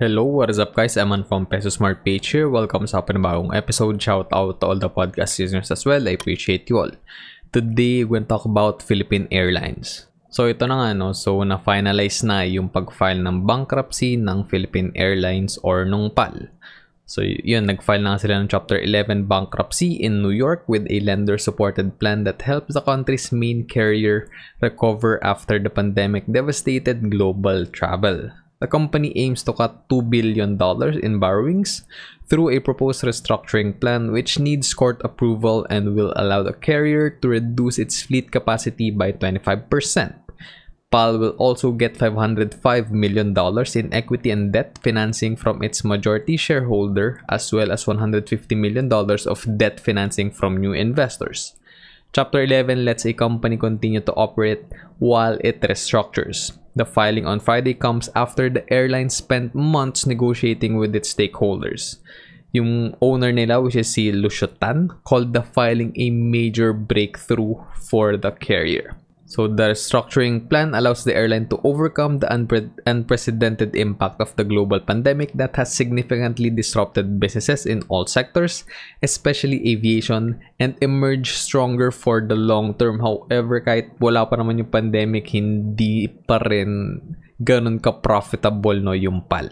Hello, what is up guys? Eman from Peso Smart Page here. Welcome sa panibagong episode. Shout out to all the podcast listeners as well. I appreciate you all. Today, we're to talk about Philippine Airlines. So ito na nga no, so na-finalize na yung pag-file ng bankruptcy ng Philippine Airlines or nung PAL. So yun, nag-file na sila ng Chapter 11 bankruptcy in New York with a lender-supported plan that helps the country's main carrier recover after the pandemic devastated global travel. The company aims to cut $2 billion in borrowings through a proposed restructuring plan which needs court approval and will allow the carrier to reduce its fleet capacity by 25%. PAL will also get $505 million in equity and debt financing from its majority shareholder as well as $150 million of debt financing from new investors. Chapter 11 lets a company continue to operate while it restructures. The filing on Friday comes after the airline spent months negotiating with its stakeholders. Yung owner nila, which is si Lucio Tan, called the filing a major breakthrough for the carrier. So the restructuring plan allows the airline to overcome the unpre unprecedented impact of the global pandemic that has significantly disrupted businesses in all sectors, especially aviation, and emerge stronger for the long term. However, kahit wala pa naman yung pandemic, hindi pa rin ganun ka-profitable no yung PAL.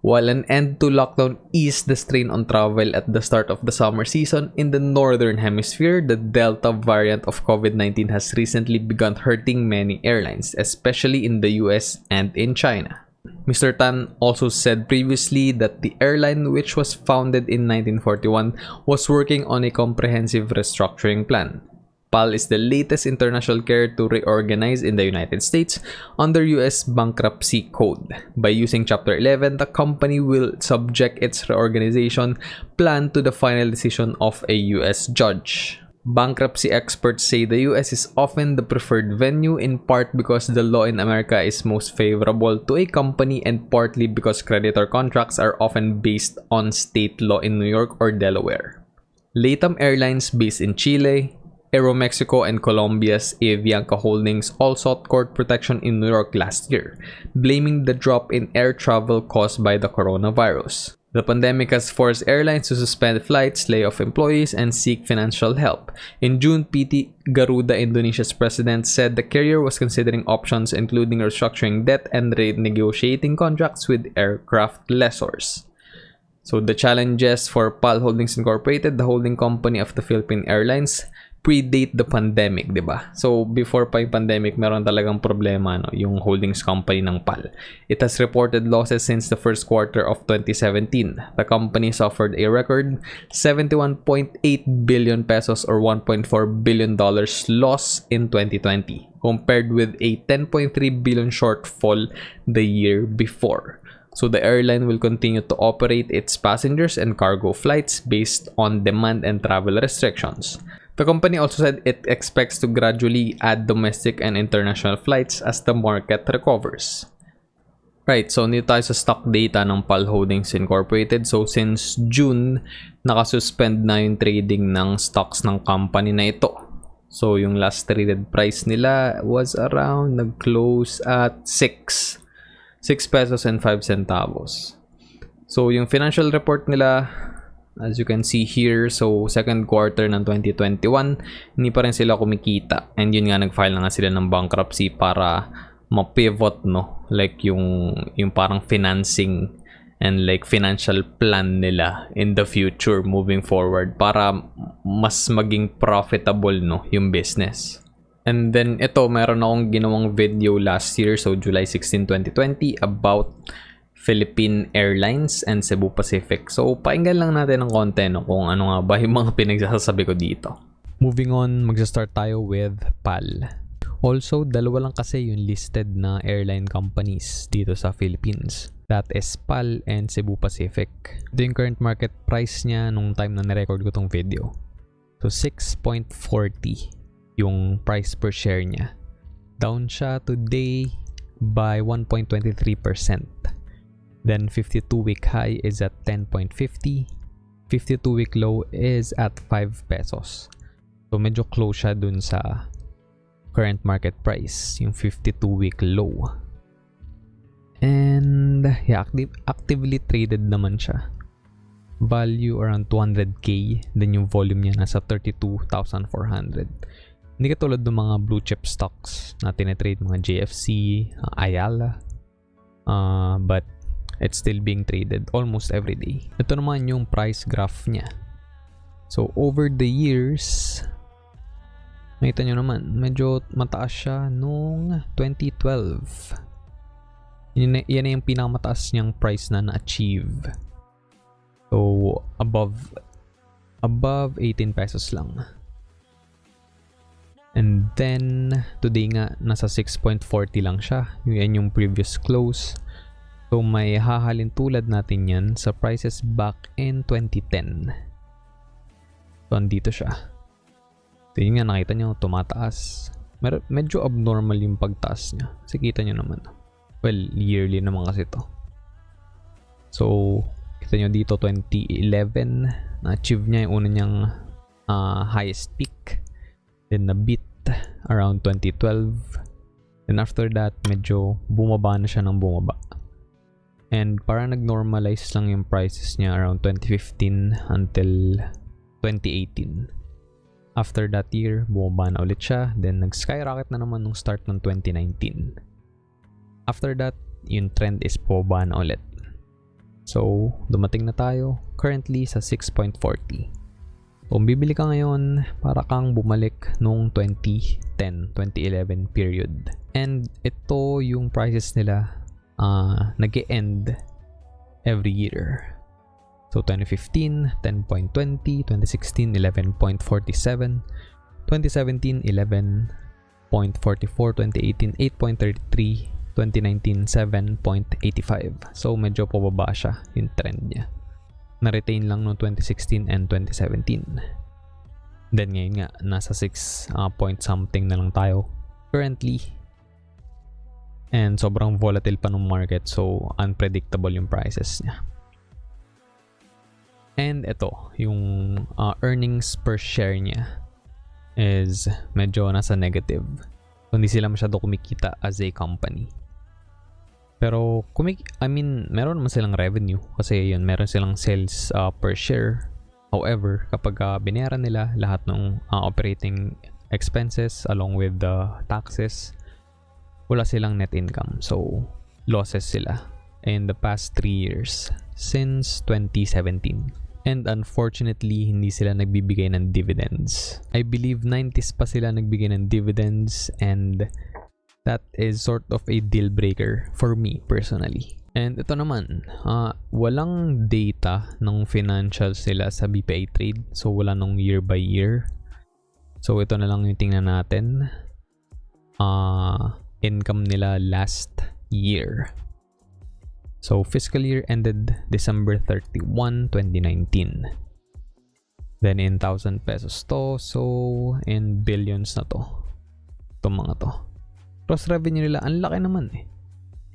While an end to lockdown eased the strain on travel at the start of the summer season in the northern hemisphere, the Delta variant of COVID-19 has recently begun hurting many airlines, especially in the US and in China. Mr. Tan also said previously that the airline, which was founded in 1941, was working on a comprehensive restructuring plan. PAL is the latest international carrier to reorganize in the United States under US bankruptcy code. By using Chapter 11, the company will subject its reorganization plan to the final decision of a US judge. Bankruptcy experts say the US is often the preferred venue in part because the law in America is most favorable to a company and partly because creditor contracts are often based on state law in New York or Delaware. Latam Airlines based in Chile, Aeromexico and Colombia's Avianca Holdings all sought court protection in New York last year, blaming the drop in air travel caused by the coronavirus. The pandemic has forced airlines to suspend flights, lay off employees, and seek financial help. In June, PT Garuda Indonesia's president said the carrier was considering options including restructuring debt and renegotiating contracts with aircraft lessors. So the challenges for PAL Holdings Incorporated, the holding company of the Philippine Airlines, predate the pandemic, 'di ba? So before pa yung pandemic, meron talagang problema no, yung holdings company ng PAL. It has reported losses since the first quarter of 2017. The company suffered a record 71.8 billion pesos or 1.4 billion dollars loss in 2020 compared with a 10.3 billion shortfall the year before. So the airline will continue to operate its passengers and cargo flights based on demand and travel restrictions. The company also said it expects to gradually add domestic and international flights as the market recovers. Right, so nito tayo sa stock data ng PAL Holdings Incorporated. So since June, nakasuspend na yung trading ng stocks ng company na ito. So yung last traded price nila was around, nag-close at 6. 6 pesos and 5 centavos. So yung financial report nila, As you can see here, so second quarter ng 2021, hindi pa rin sila kumikita. And yun nga, nag-file na nga sila ng bankruptcy para ma-pivot, no? Like yung, yung parang financing and like financial plan nila in the future moving forward para mas maging profitable, no? Yung business. And then ito, meron akong ginawang video last year, so July 16, 2020, about Philippine Airlines and Cebu Pacific. So, painggan lang natin ng konti no, kung ano nga ba yung mga pinagsasabi ko dito. Moving on, magsa-start tayo with PAL. Also, dalawa lang kasi yung listed na airline companies dito sa Philippines. That is PAL and Cebu Pacific. Ito yung current market price niya nung time na nirecord ko tong video. So, 6.40 yung price per share niya. Down siya today by 1.23%. Then 52 week high is at 10.50. 52 week low is at 5 pesos. So medyo close siya dun sa current market price, yung 52 week low. And yeah, active, actively traded naman siya. Value around 200k. Then yung volume niya nasa 32,400. Hindi katulad ng mga blue chip stocks na tinetrade mga JFC, uh, Ayala. Uh, but it's still being traded almost every day. Ito naman yung price graph niya. So over the years, Nakita nyo naman, medyo mataas siya nung 2012. Yan, yan yung pinakamataas niyang price na na-achieve. So, above above 18 pesos lang. And then, today nga, nasa 6.40 lang siya. Yan yung previous close. So, may hahalin tulad natin yan sa prices back in 2010. So, andito siya. So yun nga nakita nyo, tumataas. Mer medyo abnormal yung pagtaas niya. Kasi kita nyo naman. Well, yearly naman kasi to. So, kita nyo dito 2011, na-achieve niya yung una niyang uh, highest peak. Then na-beat around 2012. Then after that, medyo bumaba na siya ng bumaba. And parang nag-normalize lang yung prices niya around 2015 until 2018. After that year, bumaba na ulit siya. Then, nag-skyrocket na naman nung start ng 2019. After that, yung trend is bumaba na ulit. So, dumating na tayo currently sa 6.40. Kung bibili ka ngayon, para kang bumalik nung 2010, 2011 period. And ito yung prices nila uh, nag end every year. So 2015, 10.20, 2016, 11.47, 2017, 11.44, 2018, 8.33, 2019, 7.85. So medyo pababa siya yung trend niya. Na-retain lang noong 2016 and 2017. Then ngayon nga, nasa 6 uh, point something na lang tayo currently. And sobrang volatile pa ng market so unpredictable yung prices niya. And ito, yung uh, earnings per share niya is medyo nasa negative. Hindi sila masyado kumikita as a company. Pero, kumik I mean, meron naman silang revenue kasi yun, meron silang sales uh, per share. However, kapag uh, binayaran nila lahat ng uh, operating expenses along with the taxes, wala silang net income. So, losses sila in the past 3 years since 2017. And unfortunately, hindi sila nagbibigay ng dividends. I believe 90s pa sila nagbigay ng dividends and that is sort of a deal breaker for me personally. And ito naman, uh, walang data ng financials nila sa BPI Trade. So wala nung year by year. So ito na lang yung tingnan natin. Uh, income nila last year. So, fiscal year ended December 31, 2019. Then, in 1,000 pesos to. So, in billions na to. Itong mga to. Gross revenue nila, ang laki naman eh.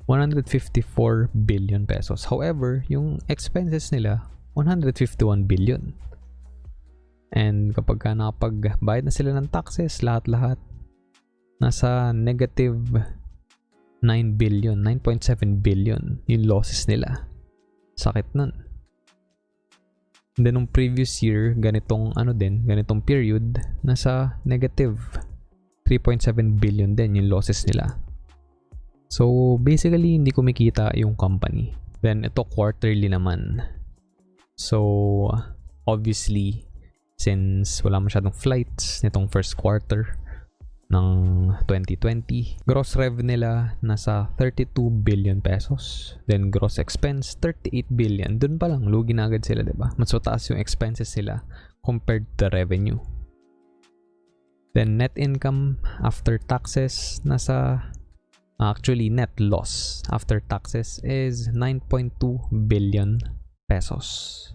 154 billion pesos. However, yung expenses nila, 151 billion. And kapag ka nakapagbayad na sila ng taxes, lahat-lahat, nasa negative 9 billion, 9.7 billion yung losses nila. Sakit nun. And then, nung previous year, ganitong ano din, ganitong period, nasa negative 3.7 billion din yung losses nila. So, basically, hindi kumikita yung company. Then, ito quarterly naman. So, obviously, since wala masyadong flights nitong first quarter, ng 2020. Gross revenue nila nasa 32 billion pesos. Then gross expense 38 billion. Doon pa lang lugi na agad sila, 'di ba? Mas mataas yung expenses sila compared to revenue. Then net income after taxes nasa actually net loss after taxes is 9.2 billion pesos.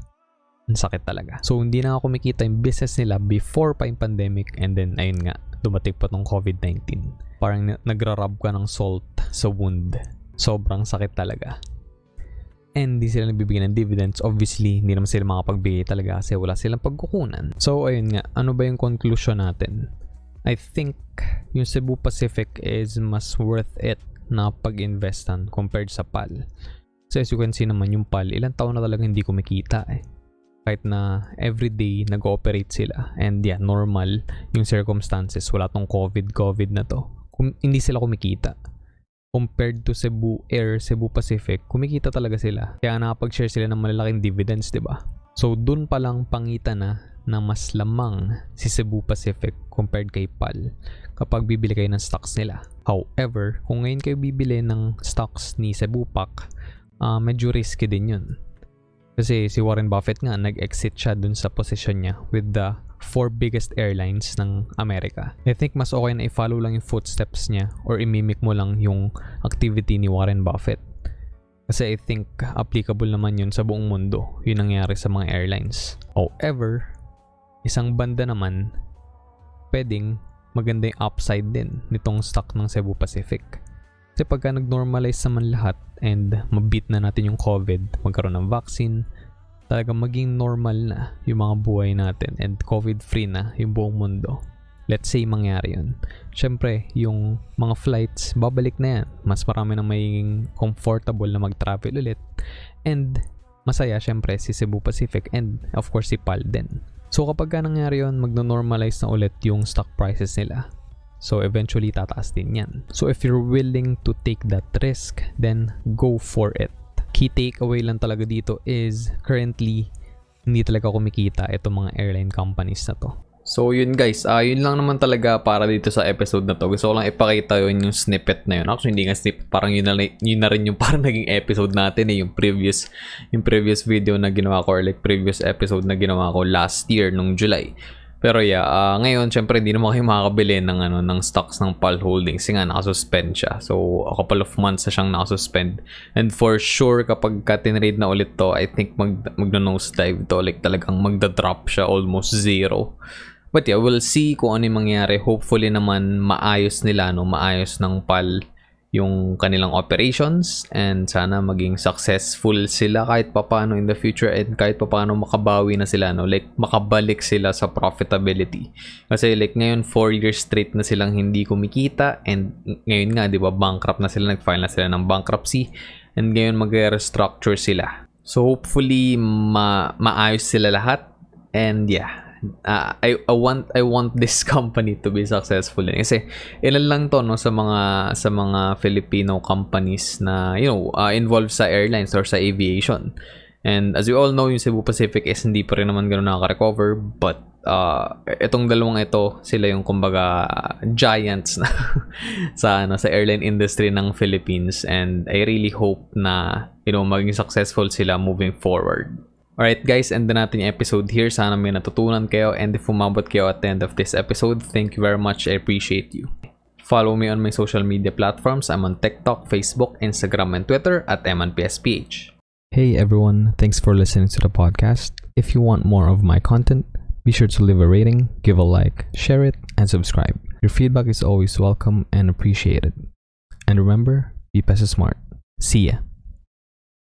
Ang sakit talaga. So, hindi na ako kumikita yung business nila before pa yung pandemic and then, ayun nga, dumating pa tong COVID-19. Parang nagra-rub ka ng salt sa wound. Sobrang sakit talaga. And hindi sila nagbibigay ng dividends. Obviously, hindi naman sila makapagbigay talaga kasi wala silang pagkukunan. So, ayun nga. Ano ba yung conclusion natin? I think yung Cebu Pacific is mas worth it na pag-investan compared sa PAL. So as you can see naman yung PAL, ilang taon na talaga hindi kumikita eh. Kahit na everyday nag-ooperate sila. And yeah, normal yung circumstances. Wala tong COVID, COVID na to. Kung hindi sila kumikita. Compared to Cebu Air, Cebu Pacific, kumikita talaga sila. Kaya nakapag-share sila ng malalaking dividends, di ba? So dun pa lang pangita na na mas lamang si Cebu Pacific compared kay PAL kapag bibili kayo ng stocks nila. However, kung ngayon kayo bibili ng stocks ni Cebu Pac, uh, medyo risky din yun. Kasi si Warren Buffett nga, nag-exit siya dun sa position niya with the four biggest airlines ng Amerika. I think mas okay na i-follow lang yung footsteps niya or imimik mo lang yung activity ni Warren Buffett. Kasi I think applicable naman yun sa buong mundo. Yun nangyari sa mga airlines. However, isang banda naman, pwedeng maganda yung upside din nitong stock ng Cebu Pacific. Kasi pagka nag-normalize naman lahat and mabit na natin yung COVID, magkaroon ng vaccine, talaga maging normal na yung mga buhay natin and COVID-free na yung buong mundo. Let's say mangyari yun. Siyempre, yung mga flights, babalik na yan. Mas marami na magiging comfortable na mag-travel ulit. And masaya syempre si Cebu Pacific and of course si PAL din. So kapag ka nangyari yun, magno-normalize na ulit yung stock prices nila. So eventually tataas din yan. So if you're willing to take that risk, then go for it. Key takeaway lang talaga dito is currently hindi talaga kumikita itong mga airline companies na to. So yun guys, uh, yun lang naman talaga para dito sa episode na to. Gusto ko lang ipakita yun yung snippet na yun. Actually hindi nga snippet, parang yun na, yun na rin yung parang naging episode natin eh, yung previous, yung previous video na ginawa ko or like previous episode na ginawa ko last year nung July. Pero yeah, uh, ngayon syempre hindi naman kayo makakabili ng ano ng stocks ng PAL Holdings kasi nga nakasuspend siya. So a couple of months na siyang nakasuspend. And for sure kapag ka tinrade na ulit to, I think mag magno-nose dive to like talagang magda-drop siya almost zero. But yeah, we'll see kung ano yung mangyari. Hopefully naman maayos nila, no? Maayos ng PAL yung kanilang operations and sana maging successful sila kahit papano in the future and kahit papano makabawi na sila no? Like makabalik sila sa profitability. Kasi like ngayon 4 years straight na silang hindi kumikita and ngayon nga 'di ba bankrupt na sila nag-file na sila ng bankruptcy and ngayon mag-restructure sila. So hopefully ma maayos sila lahat and yeah uh, I, I want I want this company to be successful din. Kasi ilan lang to no sa mga sa mga Filipino companies na you know uh, involved sa airlines or sa aviation. And as you all know, yung Cebu Pacific is hindi pa rin naman ganoon nakaka-recover but uh, itong dalawang ito, sila yung kumbaga giants na sa ano sa airline industry ng Philippines and I really hope na you know maging successful sila moving forward. Alright guys, end na natin yung episode here. Sana may natutunan kayo and if umabot kayo at the end of this episode, thank you very much. I appreciate you. Follow me on my social media platforms. I'm on TikTok, Facebook, Instagram, and Twitter at MNPSPH. Hey everyone, thanks for listening to the podcast. If you want more of my content, be sure to leave a rating, give a like, share it, and subscribe. Your feedback is always welcome and appreciated. And remember, be Pesa Smart. See ya.